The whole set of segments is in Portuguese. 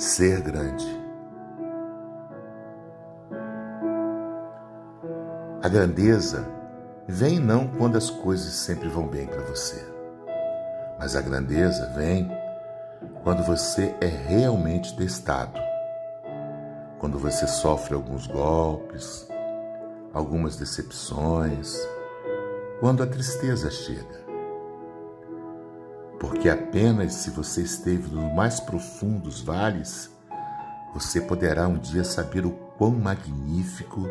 ser grande. A grandeza vem não quando as coisas sempre vão bem para você, mas a grandeza vem quando você é realmente testado, quando você sofre alguns golpes, algumas decepções, quando a tristeza chega. Porque apenas se você esteve nos mais profundos vales, você poderá um dia saber o quão magnífico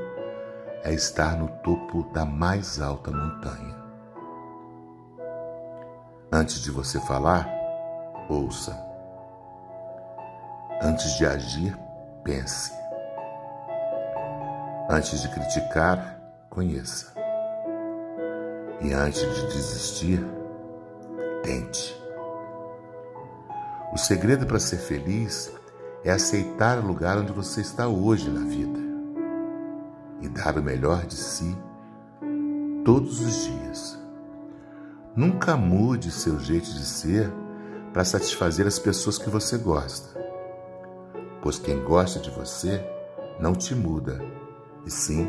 é estar no topo da mais alta montanha. Antes de você falar, ouça. Antes de agir, pense. Antes de criticar, conheça. E antes de desistir, tente. O segredo para ser feliz é aceitar o lugar onde você está hoje na vida e dar o melhor de si todos os dias. Nunca mude seu jeito de ser para satisfazer as pessoas que você gosta pois quem gosta de você não te muda, e sim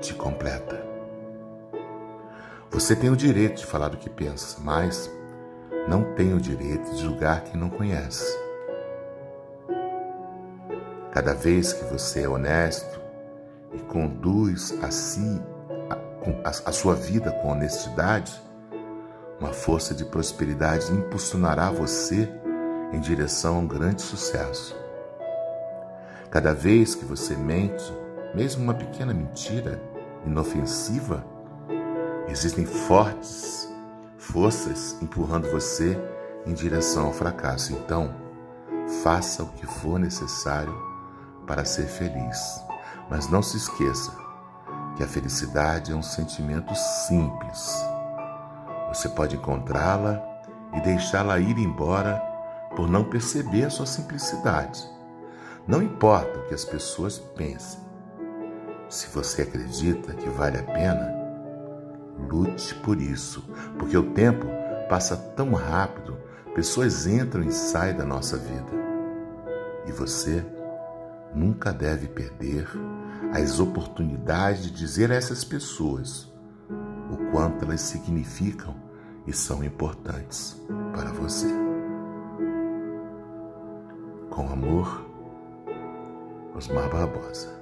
te completa. Você tem o direito de falar o que pensa, mas não tem o direito de julgar quem não conhece. Cada vez que você é honesto e conduz a si a, a sua vida com honestidade, uma força de prosperidade impulsionará você em direção a um grande sucesso. Cada vez que você mente, mesmo uma pequena mentira inofensiva, existem fortes forças empurrando você em direção ao fracasso. Então, faça o que for necessário para ser feliz. Mas não se esqueça que a felicidade é um sentimento simples. Você pode encontrá-la e deixá-la ir embora por não perceber a sua simplicidade. Não importa o que as pessoas pensem. Se você acredita que vale a pena, lute por isso, porque o tempo passa tão rápido, pessoas entram e saem da nossa vida. E você nunca deve perder as oportunidades de dizer a essas pessoas o quanto elas significam e são importantes para você. Com amor, Osmar Barbosa.